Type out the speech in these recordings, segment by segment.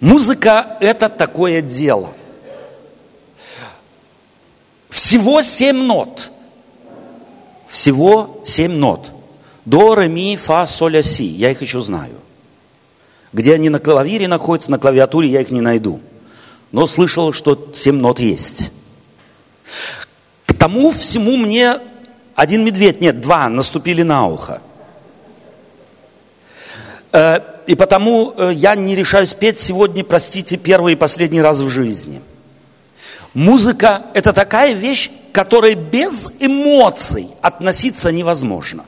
Музыка – это такое дело. Всего семь нот. Всего семь нот. До, ре, ми, фа, соль, си. Я их еще знаю. Где они на клавире находятся, на клавиатуре я их не найду. Но слышал, что семь нот есть. К тому всему мне один медведь, нет, два наступили на ухо. И потому э, я не решаюсь петь сегодня, простите, первый и последний раз в жизни. Музыка – это такая вещь, которой без эмоций относиться невозможно.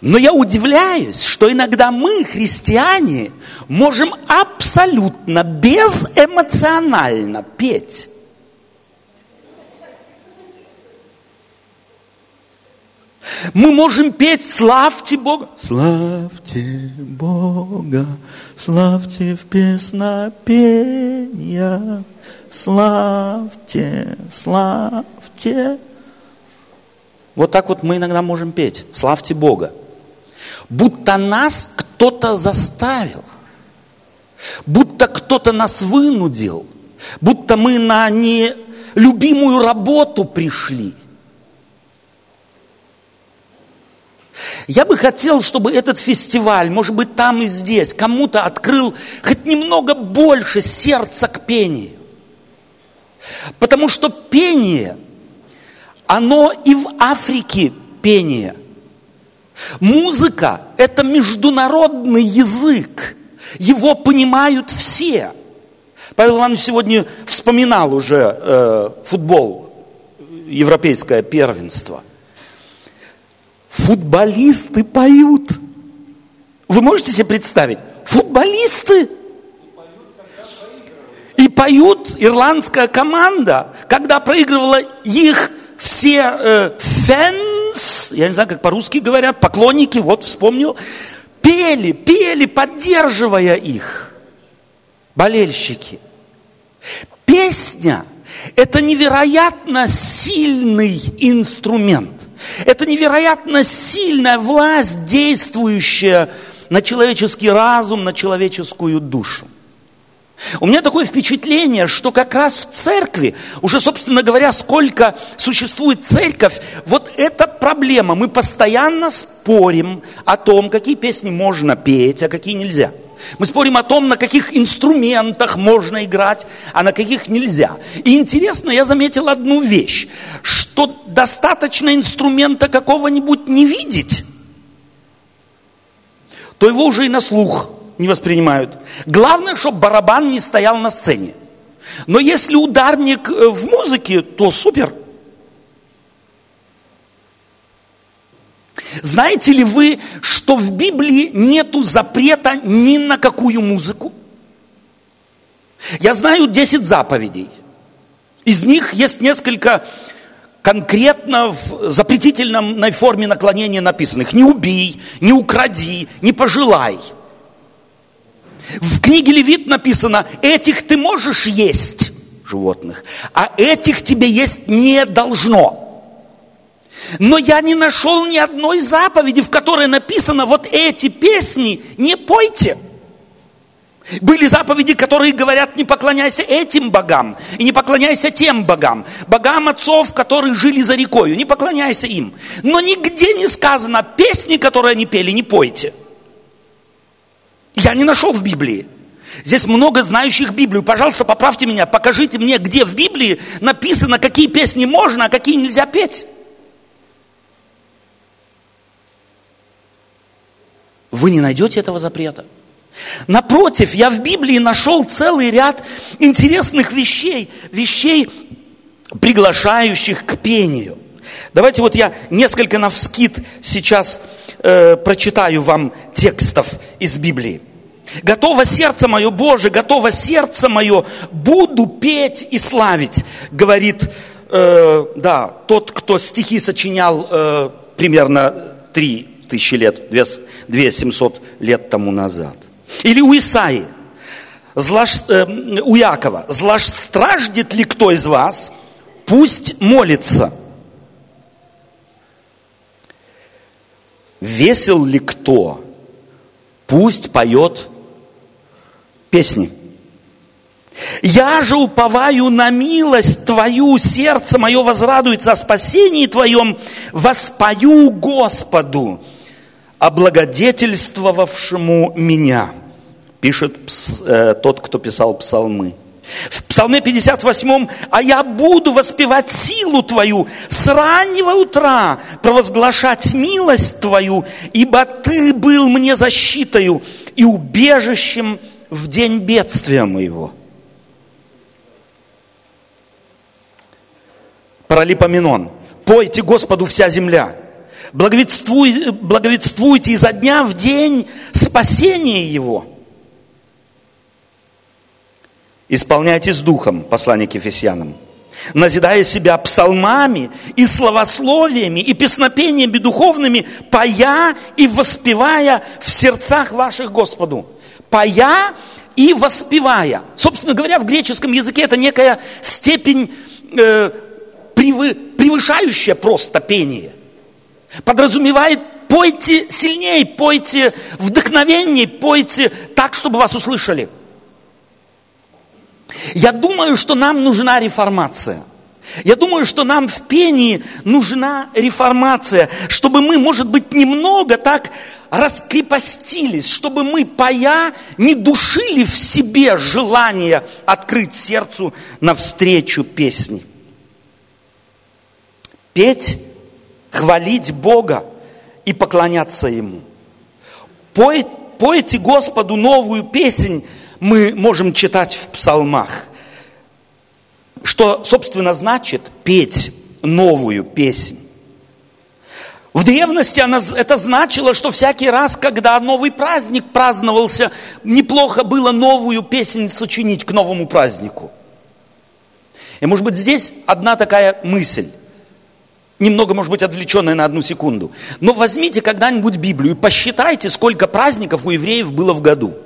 Но я удивляюсь, что иногда мы, христиане, можем абсолютно безэмоционально петь. Мы можем петь «Славьте Бога». Славьте Бога, славьте в песнопения, славьте, славьте. Вот так вот мы иногда можем петь «Славьте Бога». Будто нас кто-то заставил, будто кто-то нас вынудил, будто мы на нелюбимую работу пришли – Я бы хотел, чтобы этот фестиваль, может быть, там и здесь, кому-то открыл хоть немного больше сердца к пению. Потому что пение, оно и в Африке пение. Музыка – это международный язык. Его понимают все. Павел Иванович сегодня вспоминал уже э, футбол, европейское первенство – Футболисты поют. Вы можете себе представить? Футболисты. И поют ирландская команда, когда проигрывала их все э, я не знаю, как по-русски говорят, поклонники, вот вспомнил, пели, пели, поддерживая их, болельщики. Песня – это невероятно сильный инструмент. Это невероятно сильная власть, действующая на человеческий разум, на человеческую душу. У меня такое впечатление, что как раз в церкви, уже, собственно говоря, сколько существует церковь, вот эта проблема. Мы постоянно спорим о том, какие песни можно петь, а какие нельзя – мы спорим о том, на каких инструментах можно играть, а на каких нельзя. И интересно, я заметил одну вещь, что достаточно инструмента какого-нибудь не видеть, то его уже и на слух не воспринимают. Главное, чтобы барабан не стоял на сцене. Но если ударник э, в музыке, то супер – Знаете ли вы, что в Библии нету запрета ни на какую музыку? Я знаю 10 заповедей. Из них есть несколько конкретно в запретительной форме наклонения написанных. Не убей, не укради, не пожелай. В книге Левит написано, этих ты можешь есть, животных, а этих тебе есть не должно. Но я не нашел ни одной заповеди, в которой написано, вот эти песни не пойте. Были заповеди, которые говорят, не поклоняйся этим богам и не поклоняйся тем богам. Богам отцов, которые жили за рекою, не поклоняйся им. Но нигде не сказано, песни, которые они пели, не пойте. Я не нашел в Библии. Здесь много знающих Библию. Пожалуйста, поправьте меня, покажите мне, где в Библии написано, какие песни можно, а какие нельзя петь. Вы не найдете этого запрета. Напротив, я в Библии нашел целый ряд интересных вещей, вещей, приглашающих к пению. Давайте вот я несколько на вскид сейчас э, прочитаю вам текстов из Библии. Готово сердце мое, Боже, готово сердце мое, буду петь и славить, говорит, э, да, тот, кто стихи сочинял э, примерно три тысячи лет, 2700 лет тому назад. Или у Исаи, злош, э, у Якова, злостраждет ли кто из вас, пусть молится. Весел ли кто, пусть поет Песни. Я же уповаю на милость Твою, сердце мое возрадуется о спасении Твоем, воспою Господу, облагодетельствовавшему меня, пишет э, тот, кто писал псалмы. В Псалме 58, а я буду воспевать силу Твою с раннего утра, провозглашать милость Твою, ибо Ты был мне защитою и убежищем в день бедствия моего. Паралипоменон. Пойте Господу вся земля. Благовествуй, благовествуйте изо дня в день спасение Его – Исполняйтесь духом, послание к Ефесянам, назидая себя псалмами и словословиями и песнопениями духовными, поя и воспевая в сердцах ваших Господу. Поя и воспевая. Собственно говоря, в греческом языке это некая степень э, превы, превышающая просто пение. Подразумевает пойте сильнее, пойте вдохновеннее, пойте так, чтобы вас услышали – я думаю, что нам нужна реформация. Я думаю, что нам в пении нужна реформация, чтобы мы, может быть, немного так раскрепостились, чтобы мы, поя, не душили в себе желание открыть сердцу навстречу песни. Петь, хвалить Бога и поклоняться Ему. Пой, пойте Господу новую песнь, мы можем читать в псалмах, что, собственно, значит петь новую песнь. В древности она, это значило, что всякий раз, когда новый праздник праздновался, неплохо было новую песнь сочинить к новому празднику. И может быть здесь одна такая мысль, немного, может быть, отвлеченная на одну секунду. Но возьмите когда-нибудь Библию и посчитайте, сколько праздников у евреев было в году –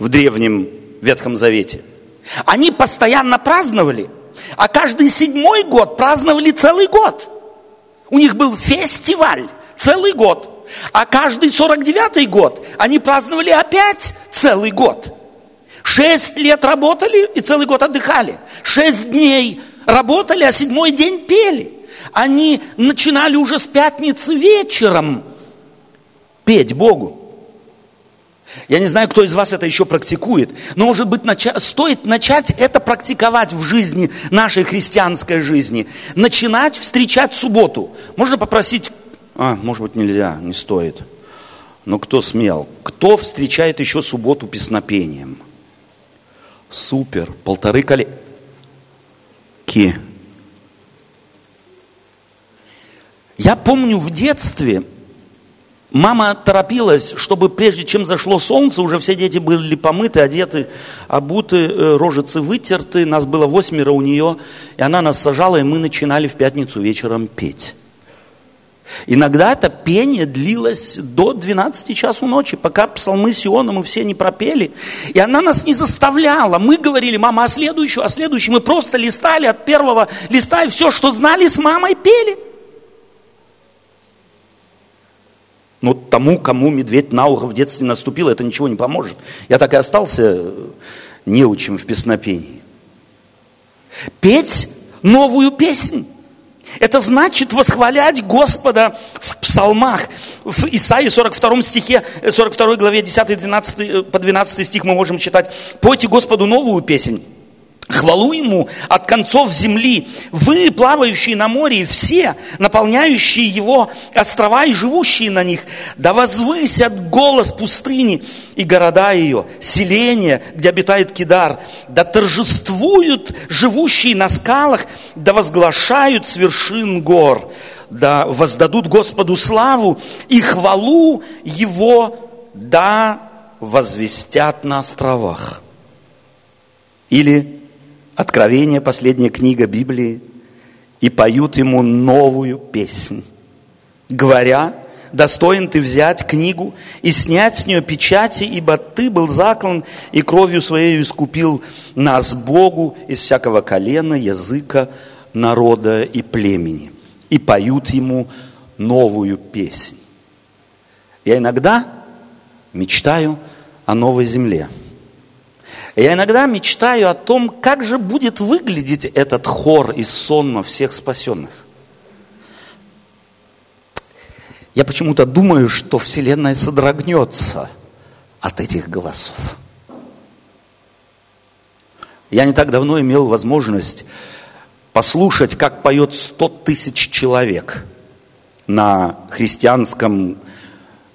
в древнем Ветхом Завете. Они постоянно праздновали, а каждый седьмой год праздновали целый год. У них был фестиваль целый год. А каждый сорок девятый год они праздновали опять целый год. Шесть лет работали и целый год отдыхали. Шесть дней работали, а седьмой день пели. Они начинали уже с пятницы вечером петь Богу. Я не знаю, кто из вас это еще практикует, но, может быть, нача- стоит начать это практиковать в жизни, нашей христианской жизни. Начинать встречать субботу. Можно попросить, а, может быть, нельзя, не стоит. Но кто смел? Кто встречает еще субботу песнопением? Супер, полторы коле... Ки. Я помню в детстве, Мама торопилась, чтобы прежде чем зашло солнце, уже все дети были помыты, одеты, обуты, э, рожицы вытерты. Нас было восьмеро у нее, и она нас сажала, и мы начинали в пятницу вечером петь. Иногда это пение длилось до 12 часу ночи, пока псалмы Сиона мы все не пропели. И она нас не заставляла. Мы говорили, мама, а следующую, а следующую. Мы просто листали от первого листа, и все, что знали, с мамой пели. Но тому, кому медведь на ухо в детстве наступил, это ничего не поможет. Я так и остался э, неучим в песнопении. Петь новую песнь. Это значит восхвалять Господа в псалмах. В Исаии 42 стихе, 42 главе 10-12 э, по 12 стих мы можем читать. «Пойте Господу новую песнь, Хвалу Ему от концов земли. Вы, плавающие на море, и все, наполняющие Его острова и живущие на них, да возвысят голос пустыни и города ее, селения, где обитает Кидар, да торжествуют живущие на скалах, да возглашают с вершин гор, да воздадут Господу славу и хвалу Его, да возвестят на островах. Или Откровение, последняя книга Библии, и поют ему новую песнь, говоря, достоин ты взять книгу и снять с нее печати, ибо ты был заклан и кровью своей искупил нас Богу из всякого колена, языка, народа и племени. И поют ему новую песнь. Я иногда мечтаю о новой земле. Я иногда мечтаю о том, как же будет выглядеть этот хор из сонма всех спасенных. Я почему-то думаю, что Вселенная содрогнется от этих голосов. Я не так давно имел возможность послушать, как поет сто тысяч человек на христианском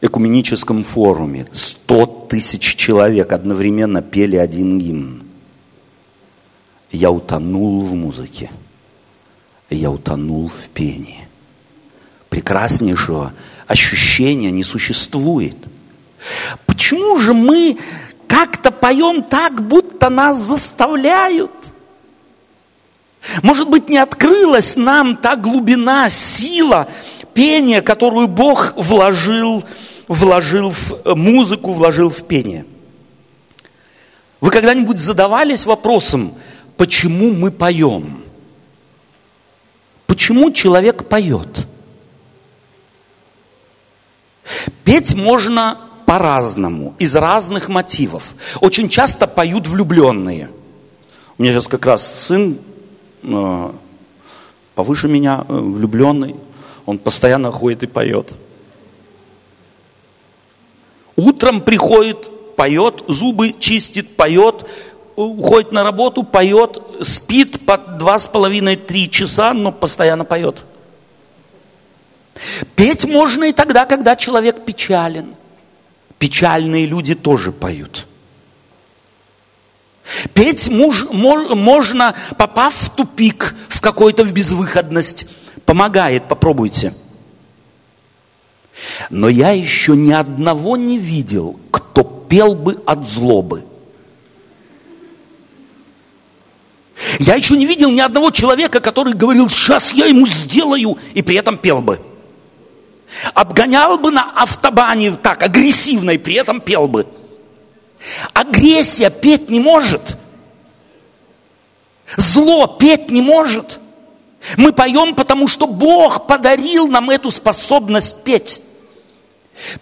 экуменическом форуме. Сто тысяч человек одновременно пели один гимн. Я утонул в музыке. Я утонул в пении. Прекраснейшего ощущения не существует. Почему же мы как-то поем так, будто нас заставляют? Может быть, не открылась нам та глубина, сила пения, которую Бог вложил, вложил в музыку, вложил в пение. Вы когда-нибудь задавались вопросом, почему мы поем? Почему человек поет? Петь можно по-разному, из разных мотивов. Очень часто поют влюбленные. У меня сейчас как раз сын э, повыше меня, э, влюбленный. Он постоянно ходит и поет. Утром приходит, поет, зубы чистит, поет, уходит на работу, поет, спит по два с половиной-три часа, но постоянно поет. Петь можно и тогда, когда человек печален. Печальные люди тоже поют. Петь муж, мож, можно, попав в тупик, в какую-то в безвыходность. Помогает, попробуйте. Но я еще ни одного не видел, кто пел бы от злобы. Я еще не видел ни одного человека, который говорил, сейчас я ему сделаю, и при этом пел бы. Обгонял бы на автобане так, агрессивно, и при этом пел бы. Агрессия петь не может. Зло петь не может. Мы поем, потому что Бог подарил нам эту способность петь.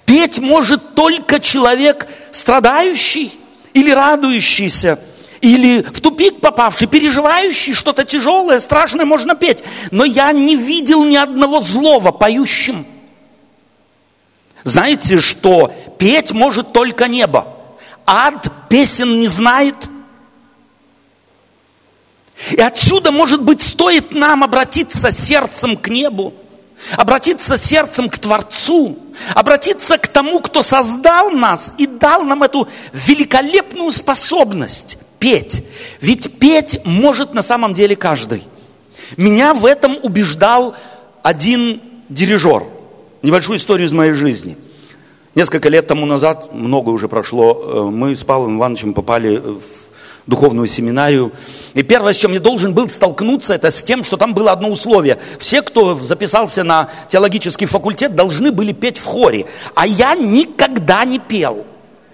Петь может только человек страдающий или радующийся, или в тупик попавший, переживающий что-то тяжелое, страшное, можно петь. Но я не видел ни одного злого поющим. Знаете, что петь может только небо. Ад песен не знает. И отсюда, может быть, стоит нам обратиться сердцем к небу, обратиться сердцем к Творцу, обратиться к тому, кто создал нас и дал нам эту великолепную способность петь. Ведь петь может на самом деле каждый. Меня в этом убеждал один дирижер – небольшую историю из моей жизни. Несколько лет тому назад, много уже прошло, э, мы с Павлом Ивановичем попали в духовную семинарию. И первое, с чем я должен был столкнуться, это с тем, что там было одно условие. Все, кто записался на теологический факультет, должны были петь в хоре. А я никогда не пел,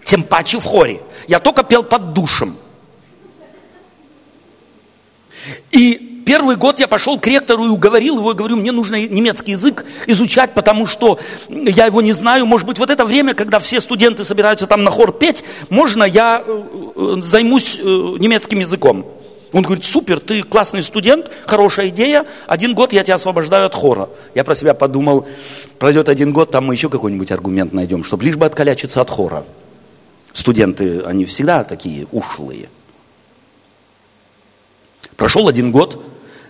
тем паче в хоре. Я только пел под душем. И Первый год я пошел к ректору и уговорил его, говорю, мне нужно немецкий язык изучать, потому что я его не знаю. Может быть, вот это время, когда все студенты собираются там на хор петь, можно я э, э, займусь э, немецким языком. Он говорит, супер, ты классный студент, хорошая идея, один год я тебя освобождаю от хора. Я про себя подумал, пройдет один год, там мы еще какой-нибудь аргумент найдем, чтобы лишь бы откалячиться от хора. Студенты, они всегда такие ушлые. Прошел один год,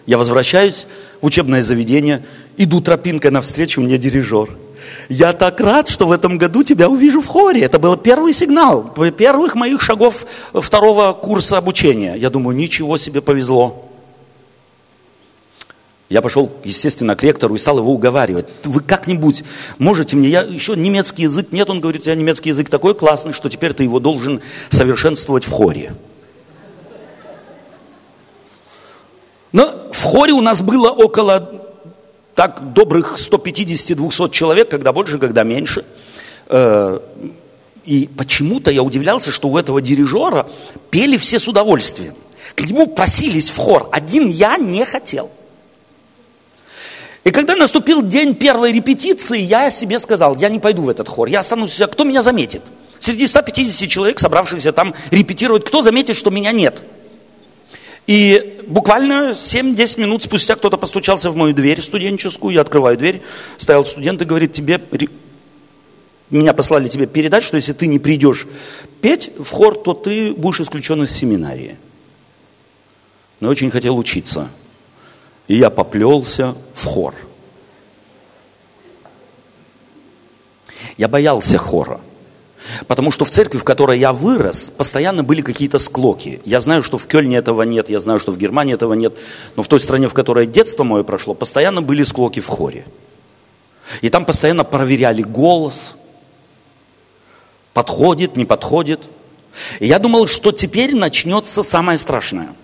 я возвращаюсь в учебное заведение, иду тропинкой навстречу мне дирижер. Я так рад, что в этом году тебя увижу в хоре. Это был первый сигнал, первых моих шагов второго курса обучения. Я думаю, ничего себе повезло. Я пошел, естественно, к ректору и стал его уговаривать. Вы как-нибудь можете мне, я еще немецкий язык нет, он говорит, у тебя немецкий язык такой классный, что теперь ты его должен совершенствовать в хоре. Но в хоре у нас было около так добрых 150-200 человек, когда больше, когда меньше. Э, и почему-то я удивлялся, что у этого дирижера пели все с удовольствием. К нему просились в хор. Один я не хотел. И когда наступил день первой репетиции, я себе сказал, я не пойду в этот хор, я останусь, кто меня заметит? Среди 150 человек, собравшихся там репетировать, кто заметит, что меня нет? И буквально 7-10 минут спустя кто-то постучался в мою дверь студенческую, я открываю дверь, стоял студент и говорит, тебе, меня послали тебе передать, что если ты не придешь петь в хор, то ты будешь исключен из семинарии. Но я очень хотел учиться. И я поплелся в хор. Я боялся хора. Потому что в церкви, в которой я вырос, постоянно были какие-то склоки. Я знаю, что в Кёльне этого нет, я знаю, что в Германии этого нет, но в той стране, в которой детство мое прошло, постоянно были склоки в хоре. И там постоянно проверяли голос, подходит, не подходит. И я думал, что теперь начнется самое страшное –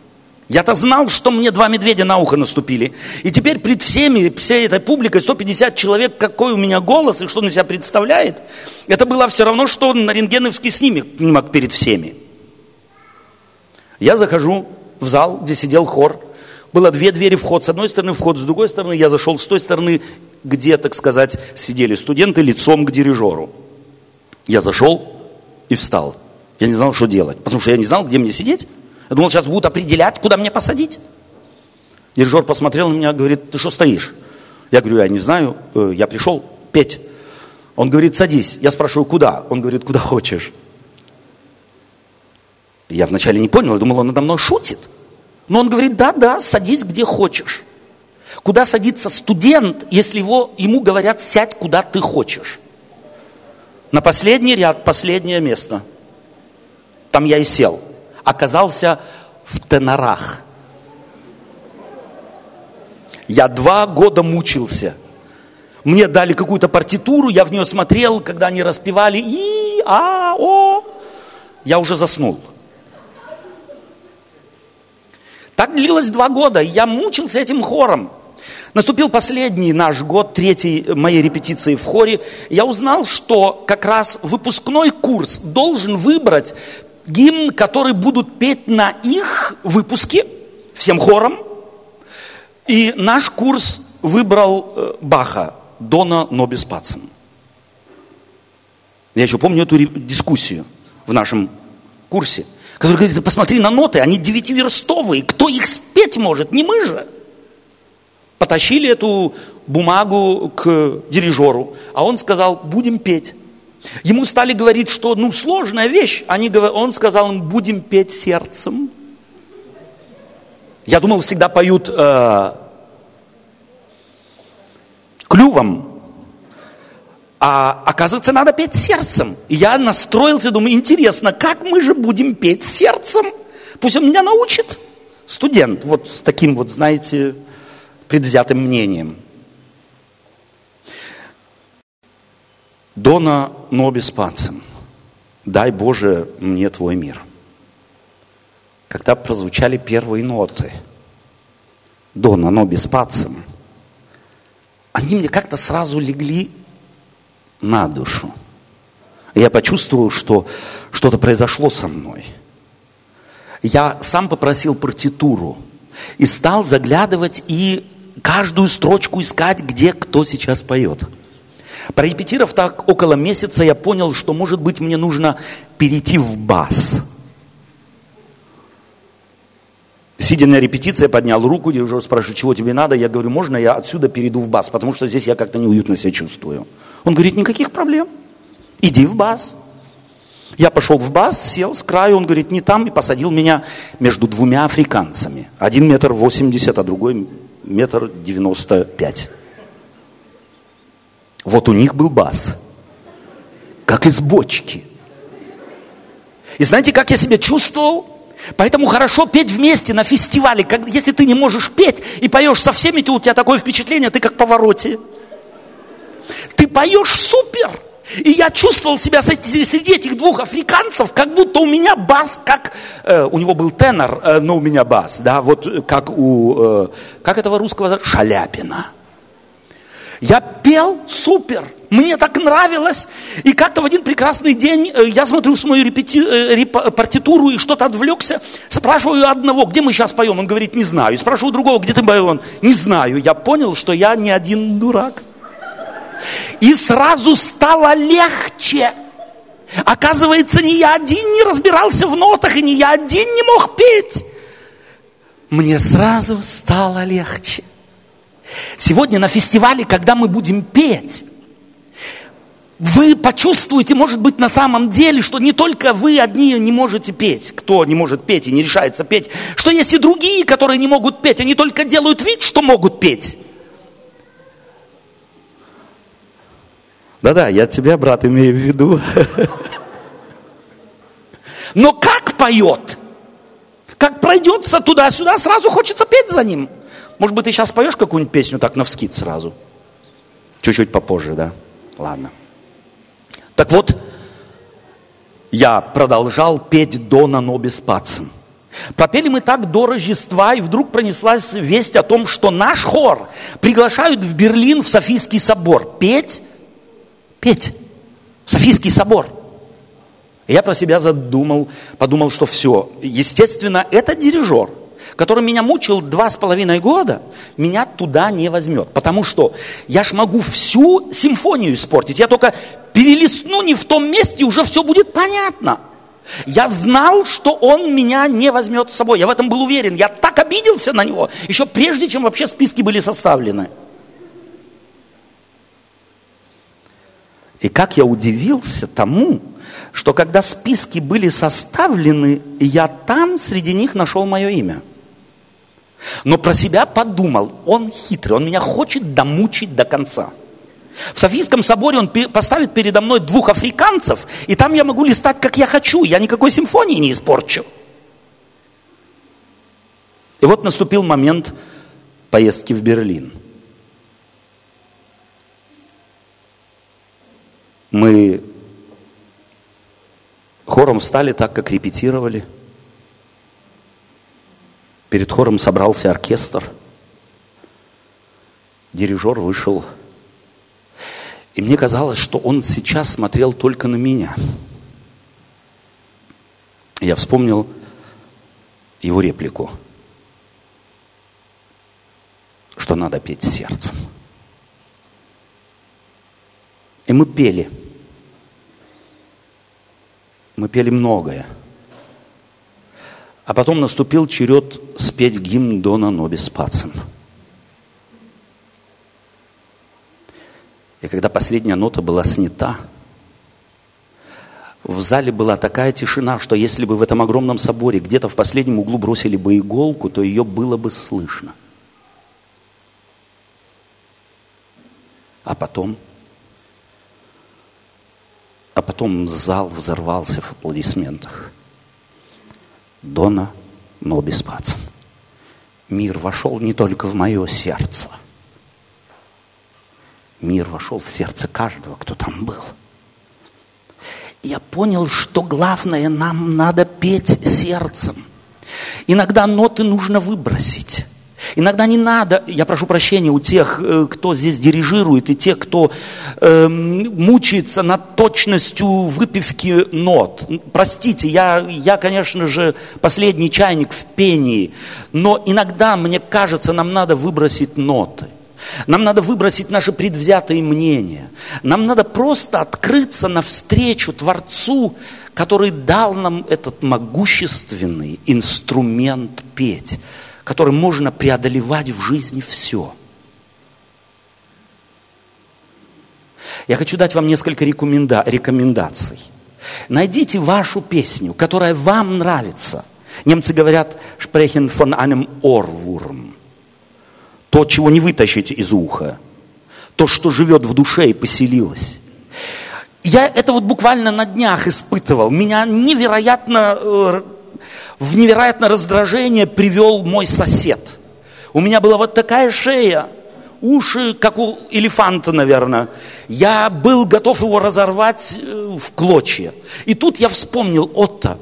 я-то знал, что мне два медведя на ухо наступили. И теперь пред всеми, всей этой публикой, 150 человек, какой у меня голос и что он из себя представляет, это было все равно, что на рентгеновский снимок перед всеми. Я захожу в зал, где сидел хор. Было две двери, вход с одной стороны, вход с другой стороны. Я зашел с той стороны, где, так сказать, сидели студенты лицом к дирижеру. Я зашел и встал. Я не знал, что делать, потому что я не знал, где мне сидеть. Я думал, сейчас будут определять, куда мне посадить. Дирижер посмотрел на меня, говорит, ты что стоишь? Я говорю, я не знаю, э, я пришел петь. Он говорит, садись. Я спрашиваю, куда? Он говорит, куда хочешь. Я вначале не понял, я думал, он надо мной шутит. Но он говорит, да, да, садись где хочешь. Куда садится студент, если его, ему говорят, сядь куда ты хочешь? На последний ряд, последнее место. Там я и сел оказался в тенорах. Я два года мучился. Мне дали какую-то партитуру, я в нее смотрел, когда они распевали и, а, о. Я уже заснул. Так длилось два года, я мучился этим хором. Наступил последний наш год, третий моей репетиции в хоре. Я узнал, что как раз выпускной курс должен выбрать гимн, который будут петь на их выпуске, всем хором. И наш курс выбрал э, Баха, Дона Нобис Пацем. Я еще помню эту дискуссию в нашем курсе, который говорит, посмотри на ноты, они девятиверстовые, кто их спеть может, не мы же. Потащили эту бумагу к дирижеру, а он сказал, будем петь. Ему стали говорить, что ну сложная вещь. Они, он сказал им, будем петь сердцем. Я думал, всегда поют э, клювом. А оказывается, надо петь сердцем. И я настроился, думаю, интересно, как мы же будем петь сердцем? Пусть он меня научит. Студент, вот с таким вот, знаете, предвзятым мнением. Дона нобис пацем. Дай Боже мне твой мир. Когда прозвучали первые ноты Дона нобис пацем, они мне как-то сразу легли на душу. Я почувствовал, что что-то произошло со мной. Я сам попросил партитуру и стал заглядывать и каждую строчку искать, где кто сейчас поет. Прорепетировав так около месяца, я понял, что, может быть, мне нужно перейти в бас. Сидя на репетиции, я поднял руку, дирижер спрашивает, чего тебе надо? Я говорю, можно я отсюда перейду в бас, потому что здесь я как-то неуютно себя чувствую. Он говорит, никаких проблем, иди в бас. Я пошел в бас, сел с краю, он говорит, не там, и посадил меня между двумя африканцами. Один метр восемьдесят, а другой метр девяносто пять. Вот у них был бас, как из бочки. И знаете, как я себя чувствовал? Поэтому хорошо петь вместе на фестивале. Как, если ты не можешь петь и поешь со всеми, то у тебя такое впечатление, ты как повороте. Ты поешь супер. И я чувствовал себя среди этих двух африканцев, как будто у меня бас, как э, у него был тенор, э, но у меня бас, да, вот как у, э, как этого русского, Шаляпина. Я пел супер. Мне так нравилось. И как-то в один прекрасный день э, я смотрю свою репети... Э, реп... партитуру и что-то отвлекся. Спрашиваю одного, где мы сейчас поем? Он говорит, не знаю. Спрашиваю другого, где ты поем? Он, не знаю. Я понял, что я не один дурак. И сразу стало легче. Оказывается, не я один не разбирался в нотах, и не я один не мог петь. Мне сразу стало легче. Сегодня на фестивале, когда мы будем петь, вы почувствуете, может быть, на самом деле, что не только вы одни не можете петь, кто не может петь и не решается петь, что есть и другие, которые не могут петь, они только делают вид, что могут петь. Да-да, я тебя, брат, имею в виду. Но как поет? Как пройдется туда-сюда, сразу хочется петь за ним. Может быть, ты сейчас поешь какую-нибудь песню так навскид сразу? Чуть-чуть попозже, да? Ладно. Так вот, я продолжал петь «Дона нобис пацан». Пропели мы так до Рождества, и вдруг пронеслась весть о том, что наш хор приглашают в Берлин в Софийский собор петь, петь, Софийский собор. И я про себя задумал, подумал, что все. Естественно, это дирижер – который меня мучил два с половиной года, меня туда не возьмет. Потому что я ж могу всю симфонию испортить. Я только перелистну не в том месте, и уже все будет понятно. Я знал, что он меня не возьмет с собой. Я в этом был уверен. Я так обиделся на него, еще прежде, чем вообще списки были составлены. И как я удивился тому, что когда списки были составлены, я там среди них нашел мое имя – но про себя подумал, он хитрый, он меня хочет домучить до конца. В Софийском соборе он поставит передо мной двух африканцев, и там я могу листать, как я хочу, я никакой симфонии не испорчу. И вот наступил момент поездки в Берлин. Мы хором встали так, как репетировали – Перед хором собрался оркестр. Дирижер вышел. И мне казалось, что он сейчас смотрел только на меня. Я вспомнил его реплику, что надо петь сердцем. И мы пели. Мы пели многое. А потом наступил черед спеть гимн Дона Нобис Пацем. И когда последняя нота была снята, в зале была такая тишина, что если бы в этом огромном соборе где-то в последнем углу бросили бы иголку, то ее было бы слышно. А потом, а потом зал взорвался в аплодисментах. Дона Нобис Пацан. Мир вошел не только в мое сердце. Мир вошел в сердце каждого, кто там был. Я понял, что главное, нам надо петь сердцем. Иногда ноты нужно выбросить. Иногда не надо, я прошу прощения у тех, э, кто здесь дирижирует, и тех, кто э, мучается над точностью выпивки нот. Простите, я, я, конечно же, последний чайник в пении, но иногда, мне кажется, нам надо выбросить ноты. Нам надо выбросить наши предвзятые мнения. Нам надо просто открыться навстречу Творцу, который дал нам этот могущественный инструмент петь которым можно преодолевать в жизни все. Я хочу дать вам несколько рекоменда рекомендаций. Найдите вашу песню, которая вам нравится. Немцы говорят «sprechen von einem Ohrwurm». То, чего не вытащите из уха. То, что живет в душе и поселилось. Я это вот буквально на днях испытывал. Меня невероятно э, в невероятное раздражение привел мой сосед. У меня была вот такая шея, уши, как у элефанта, наверное. Я был готов его разорвать э, в клочья. И тут я вспомнил, Отто,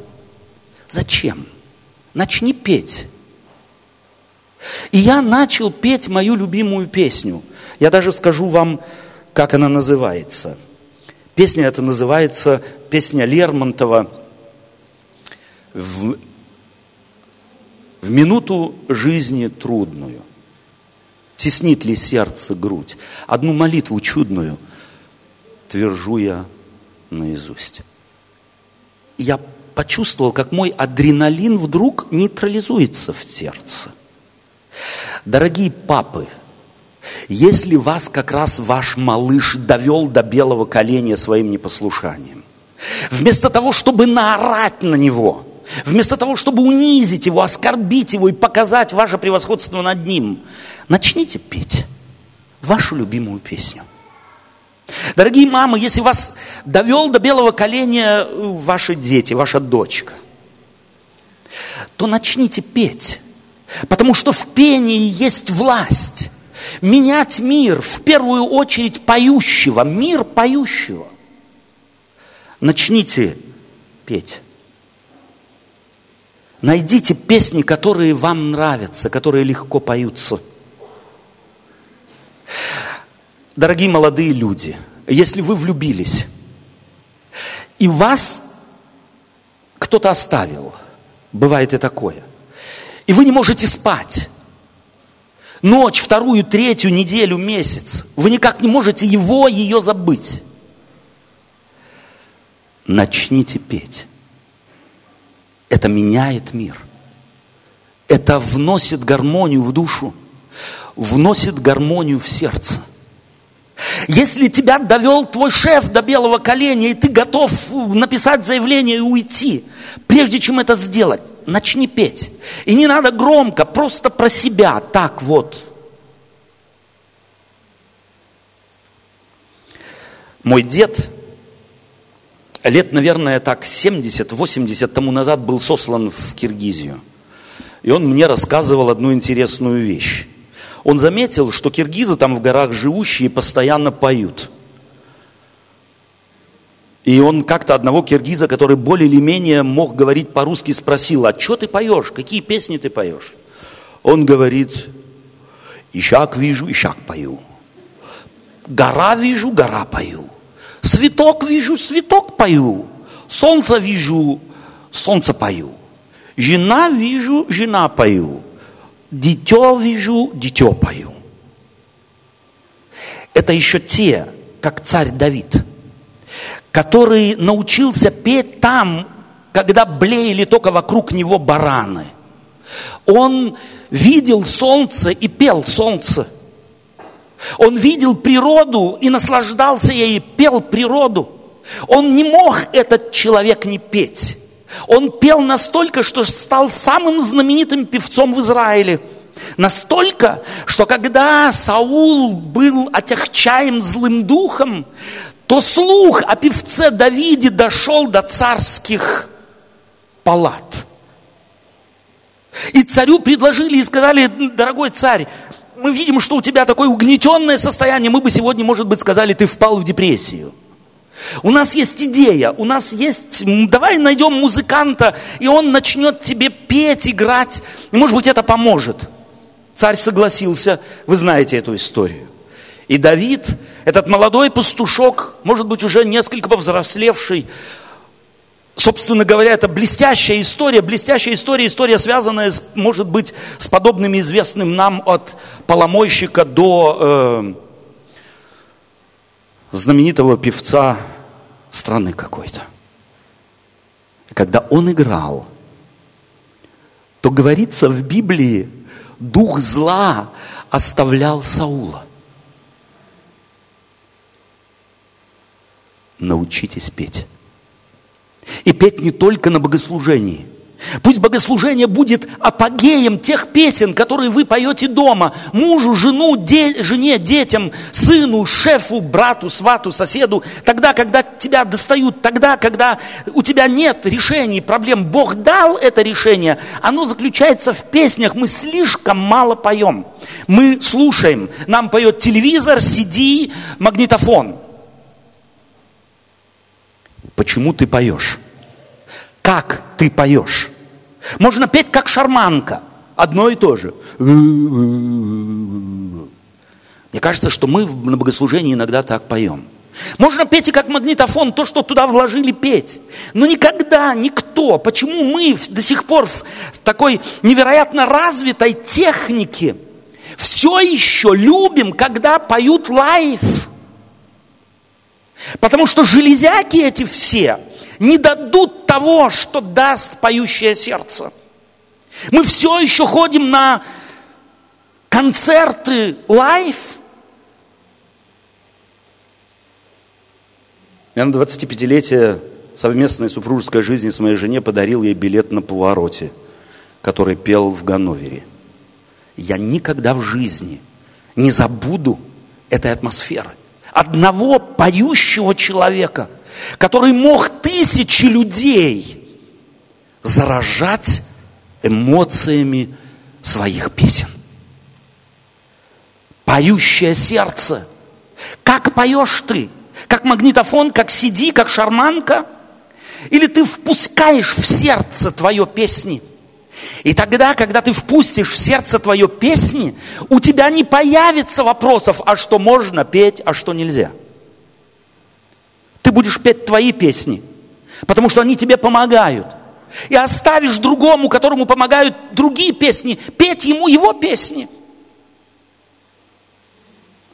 зачем? Начни петь. И я начал петь мою любимую песню. Я даже скажу вам, как она называется. Песня эта называется песня Лермонтова в в минуту жизни трудную. Теснит ли сердце грудь? Одну молитву чудную твержу я наизусть. я почувствовал, как мой адреналин вдруг нейтрализуется в сердце. Дорогие папы, если вас как раз ваш малыш довел до белого коленя своим непослушанием, вместо того, чтобы наорать на него, вместо того, чтобы унизить его, оскорбить его и показать ваше превосходство над ним, начните петь вашу любимую песню. Дорогие мамы, если вас довел до белого коленя э, ваши дети, ваша дочка, то начните петь. Потому что в пении есть власть. Менять мир, в первую очередь поющего, мир поющего. Начните петь. Найдите песни, которые вам нравятся, которые легко поются. Дорогие молодые люди, если вы влюбились, и вас кто-то оставил, бывает и такое, и вы не можете спать, ночь, вторую, третью неделю, месяц, вы никак не можете его, ее забыть, начните петь. Это меняет мир. Это вносит гармонию в душу, вносит гармонию в сердце – если тебя довел твой шеф до белого коленя, и ты готов написать заявление и уйти, прежде чем это сделать, начни петь. И не надо громко, просто про себя, так вот. Мой дед лет, наверное, так 70-80 тому назад был сослан в Киргизию. И он мне рассказывал одну интересную вещь он заметил, что киргизы там в горах живущие постоянно поют. И он как-то одного киргиза, который более или менее мог говорить по-русски, спросил, а что ты поешь, какие песни ты поешь? Он говорит, ищак вижу, ищак пою. Гора вижу, гора пою. Цветок вижу, цветок пою. Солнце вижу, солнце пою. Жена вижу, жена пою дитё вижу, дитё пою. Это еще те, как царь Давид, который научился петь там, когда блеяли только вокруг него бараны. Он видел солнце и пел солнце. Он видел природу и наслаждался ей, пел природу. Он не мог, этот человек, не петь. Он пел настолько, что стал самым знаменитым певцом в Израиле. Настолько, что когда Саул был отягчаем злым духом, то слух о певце Давиде дошел до царских палат. И царю предложили и сказали, дорогой царь, мы видим, что у тебя такое угнетенное состояние, мы бы сегодня, может быть, сказали, ты впал в депрессию. У нас есть идея, у нас есть, давай найдем музыканта, и он начнет тебе петь, играть, и может быть это поможет. Царь согласился, вы знаете эту историю. И Давид, этот молодой пастушок, может быть уже несколько повзрослевший, собственно говоря, это блестящая история, блестящая история, история, связанная, с, может быть, с подобными известным нам от поломойщика до э, знаменитого певца страны какой-то. Когда он играл, то говорится в Библии, дух зла оставлял Саула. Научитесь петь. И петь не только на богослужении – Пусть богослужение будет апогеем тех песен, которые вы поете дома. Мужу, жену, де, жене, детям, сыну, шефу, брату, свату, соседу. Тогда, когда тебя достают, тогда, когда у тебя нет решений, проблем. Бог дал это решение. Оно заключается в песнях. Мы слишком мало поем. Мы слушаем. Нам поет телевизор, CD, магнитофон. Почему ты поешь? Как ты поешь? Можно петь как шарманка. Одно и то же. Мне кажется, что мы на богослужении иногда так поем. Можно петь и как магнитофон, то, что туда вложили петь. Но никогда никто, почему мы до сих пор в такой невероятно развитой технике все еще любим, когда поют лайф? Потому что железяки эти все не дадут того, что даст поющее сердце. Мы все еще ходим на концерты лайф. Я на 25-летие совместной супружеской жизни с моей жене подарил ей билет на повороте, который пел в Ганновере. Я никогда в жизни не забуду этой атмосферы. Одного поющего человека, который мог тысячи людей заражать эмоциями своих песен. Поющее сердце. Как поешь ты? Как магнитофон, как сиди, как шарманка? Или ты впускаешь в сердце твое песни? И тогда, когда ты впустишь в сердце твое песни, у тебя не появится вопросов, а что можно петь, а что нельзя. Ты будешь петь твои песни, потому что они тебе помогают. И оставишь другому, которому помогают другие песни, петь ему его песни –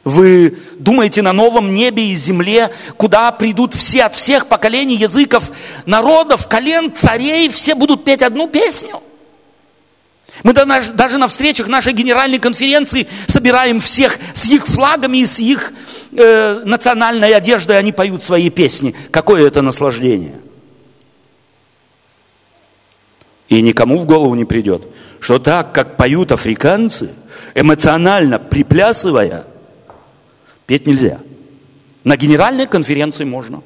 вы думаете на новом небе и земле, куда придут все от всех поколений, языков, народов, колен, царей, все будут петь одну песню? Мы даже на встречах нашей генеральной конференции собираем всех с их флагами и с их э, национальной одеждой, они поют свои песни. Какое это наслаждение! И никому в голову не придет, что так, как поют африканцы, эмоционально приплясывая – Петь нельзя. На генеральной конференции можно.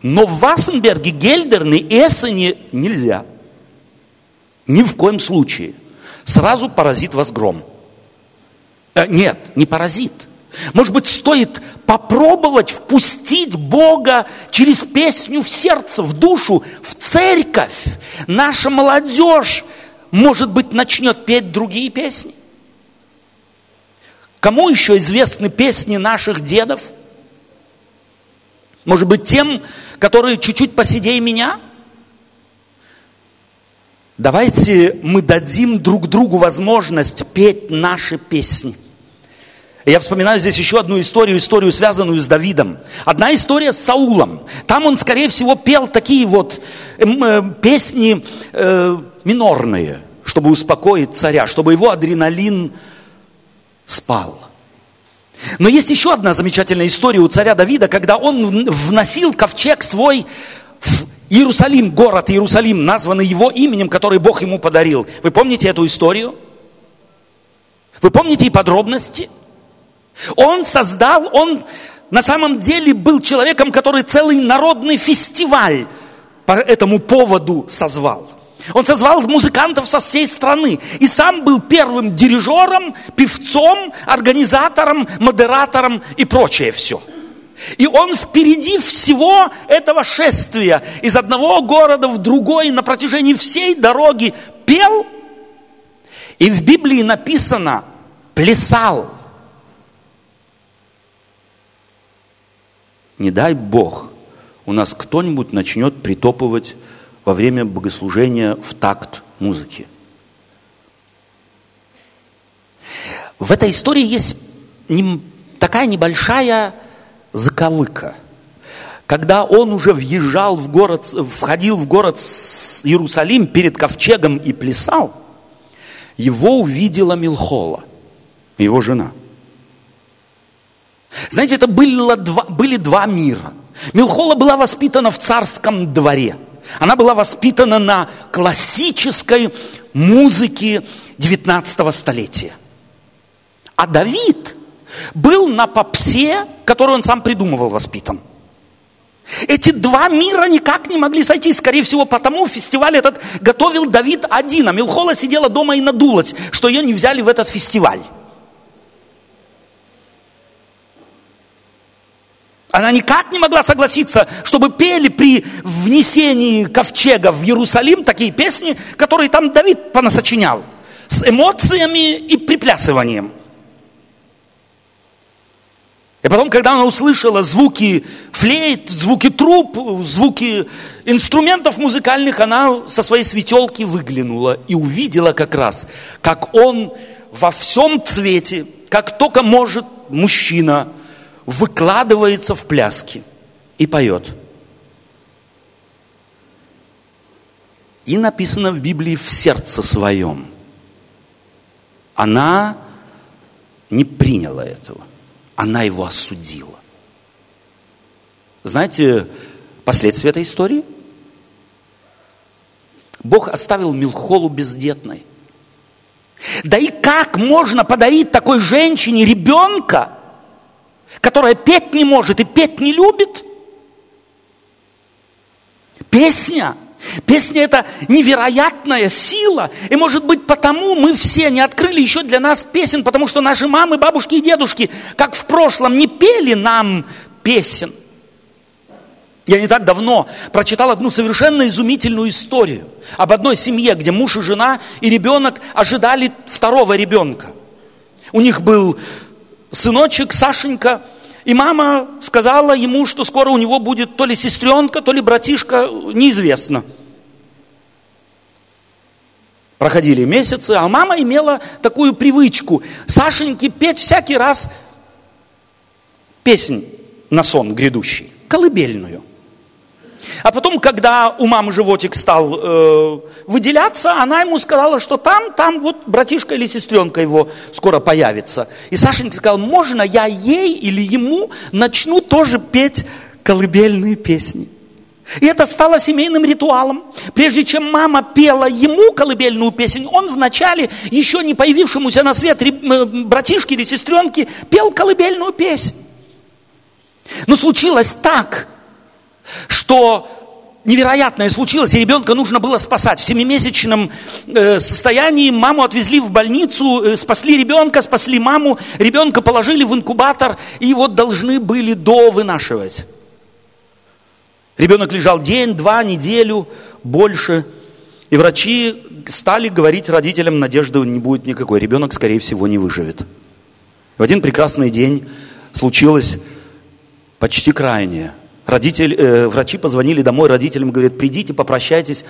Но в Вассенберге, Гельдерне Эссене нельзя. Ни в коем случае. Сразу поразит вас гром. Э, нет, не поразит. Может быть, стоит попробовать впустить Бога через песню в сердце, в душу, в церковь. Наша молодежь, может быть, начнет петь другие песни. Кому еще известны песни наших дедов? Может быть, тем, которые чуть-чуть посидей меня? Давайте мы дадим друг другу возможность петь наши песни. Я вспоминаю здесь еще одну историю, историю, связанную с Давидом. Одна история с Саулом. Там он, скорее всего, пел такие вот э, э, песни э, минорные, чтобы успокоить царя, чтобы его адреналин спал. Но есть еще одна замечательная история у царя Давида, когда он вносил ковчег свой в Иерусалим, город Иерусалим, названный его именем, который Бог ему подарил. Вы помните эту историю? Вы помните и подробности? Он создал, он на самом деле был человеком, который целый народный фестиваль по этому поводу созвал. Он созвал музыкантов со всей страны. И сам был первым дирижером, певцом, организатором, модератором и прочее все. И он впереди всего этого шествия из одного города в другой на протяжении всей дороги пел. И в Библии написано «плясал». Не дай Бог, у нас кто-нибудь начнет притопывать во время богослужения в такт музыки. В этой истории есть такая небольшая заковыка. Когда он уже въезжал в город, входил в город Иерусалим перед ковчегом и плясал, его увидела Милхола, его жена. Знаете, это было два, были два мира. Милхола была воспитана в царском дворе – она была воспитана на классической музыке 19 столетия. А Давид был на попсе, которую он сам придумывал, воспитан. Эти два мира никак не могли сойти. Скорее всего, потому фестиваль этот готовил Давид один, а Милхола сидела дома и надулась, что ее не взяли в этот фестиваль. Она никак не могла согласиться, чтобы пели при внесении ковчега в Иерусалим такие песни, которые там Давид понасочинял, с эмоциями и приплясыванием. И потом, когда она услышала звуки флейт, звуки труб, звуки инструментов музыкальных, она со своей светелки выглянула и увидела как раз, как он во всем цвете, как только может мужчина – выкладывается в пляски и поет. И написано в Библии в сердце своем. Она не приняла этого. Она его осудила. Знаете последствия этой истории? Бог оставил Милхолу бездетной. Да и как можно подарить такой женщине ребенка, которая петь не может и петь не любит? Песня. Песня – это невероятная сила. И, может быть, потому мы все не открыли еще для нас песен, потому что наши мамы, бабушки и дедушки, как в прошлом, не пели нам песен. Я не так давно прочитал одну совершенно изумительную историю об одной семье, где муж и жена и ребенок ожидали второго ребенка. У них был сыночек Сашенька – и мама сказала ему, что скоро у него будет то ли сестренка, то ли братишка, неизвестно. Проходили месяцы, а мама имела такую привычку Сашеньке петь всякий раз песнь на сон грядущий, колыбельную. А потом, когда у мамы животик стал э, выделяться, она ему сказала, что там, там вот братишка или сестренка его скоро появится. И Сашенька сказал, можно я ей или ему начну тоже петь колыбельные песни. И это стало семейным ритуалом. Прежде чем мама пела ему колыбельную песню, он вначале, еще не появившемуся на свет братишке или сестренке, пел колыбельную песню. Но случилось так, что невероятное случилось, и ребенка нужно было спасать. В семимесячном э, состоянии маму отвезли в больницу, э, спасли ребенка, спасли маму, ребенка положили в инкубатор, и вот должны были довынашивать. Ребенок лежал день, два, неделю, больше. И врачи стали говорить родителям, надежды не будет никакой. Ребенок, скорее всего, не выживет. В один прекрасный день случилось почти крайнее – Родитель, э, врачи позвонили домой родителям, говорят, придите, попрощайтесь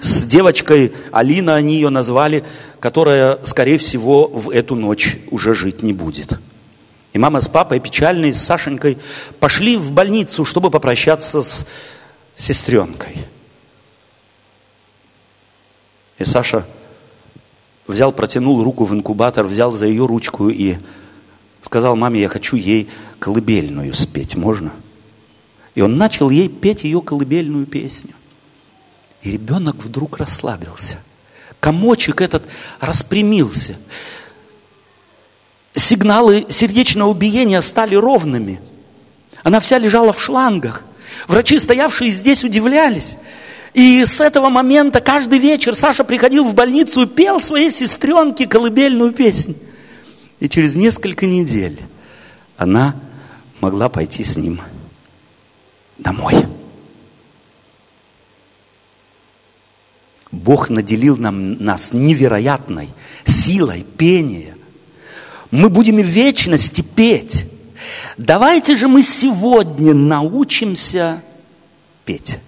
с девочкой, Алина они ее назвали, которая, скорее всего, в эту ночь уже жить не будет. И мама с папой, печальной, с Сашенькой, пошли в больницу, чтобы попрощаться с сестренкой. И Саша взял, протянул руку в инкубатор, взял за ее ручку и сказал маме, я хочу ей колыбельную спеть, можно? И он начал ей петь ее колыбельную песню. И ребенок вдруг расслабился. Комочек этот распрямился. Сигналы сердечного биения стали ровными. Она вся лежала в шлангах. Врачи, стоявшие здесь, удивлялись. И с этого момента каждый вечер Саша приходил в больницу и пел своей сестренке колыбельную песню. И через несколько недель она могла пойти с ним домой. Бог наделил нам, нас невероятной силой пения. Мы будем в вечности петь. Давайте же мы сегодня научимся петь.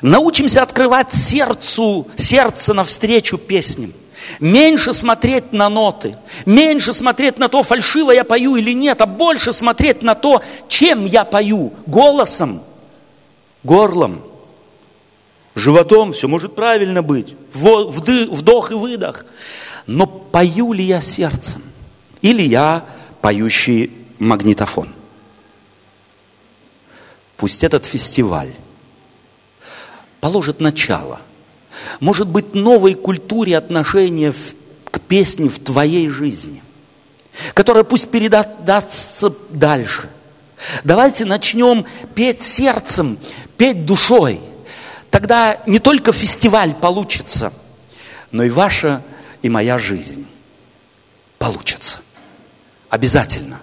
Научимся открывать сердцу, сердце навстречу песням. Меньше смотреть на ноты, меньше смотреть на то, фальшиво я пою или нет, а больше смотреть на то, чем я пою, голосом горлом, животом, все может правильно быть, вдох и выдох. Но пою ли я сердцем? Или я поющий магнитофон? Пусть этот фестиваль положит начало, может быть, новой культуре отношения к песне в твоей жизни, которая пусть передастся дальше. Давайте начнем петь сердцем, петь душой. Тогда не только фестиваль получится, но и ваша и моя жизнь получится. Обязательно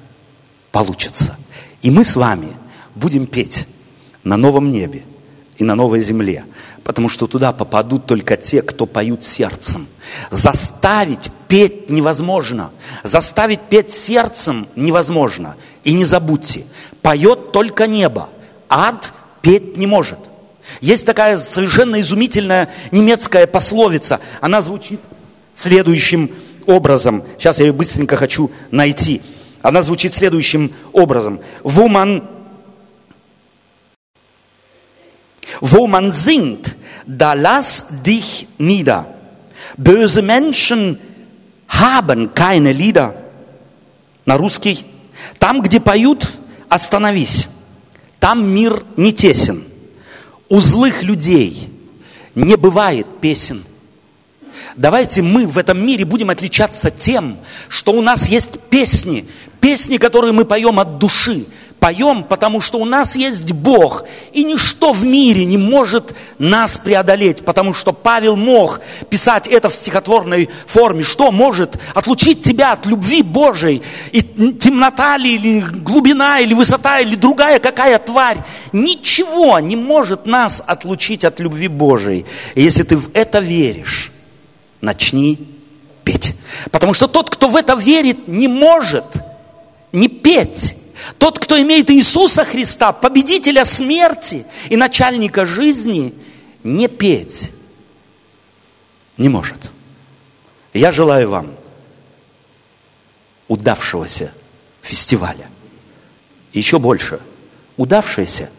получится. И мы с вами будем петь на новом небе и на новой земле, потому что туда попадут только те, кто поют сердцем. Заставить петь невозможно, заставить петь сердцем невозможно. И не забудьте, поет только небо, ад петь не может. Есть такая совершенно изумительная немецкая пословица. Она звучит следующим образом. Сейчас я ее быстренько хочу найти. Она звучит следующим образом. Wo man, wo man singt, da lass dich nieder. Böse Menschen haben keine Lieder. На русский. Там, где поют, остановись. Там мир не тесен. У злых людей не бывает песен. Давайте мы в этом мире будем отличаться тем, что у нас есть песни, песни, которые мы поем от души, поем, потому что у нас есть Бог, и ничто в мире не может нас преодолеть, потому что Павел мог писать это в стихотворной форме. Что может отлучить тебя от любви Божией? И темнота ли, или глубина, или высота, или другая какая тварь? Ничего не может нас отлучить от любви Божией. Если ты в это веришь, начни петь. Потому что тот, кто в это верит, не может не петь. Тот, кто имеет Иисуса Христа, победителя смерти и начальника жизни, не петь не может. Я желаю вам удавшегося фестиваля. Еще больше удавшейся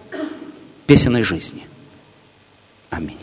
песенной жизни. Аминь.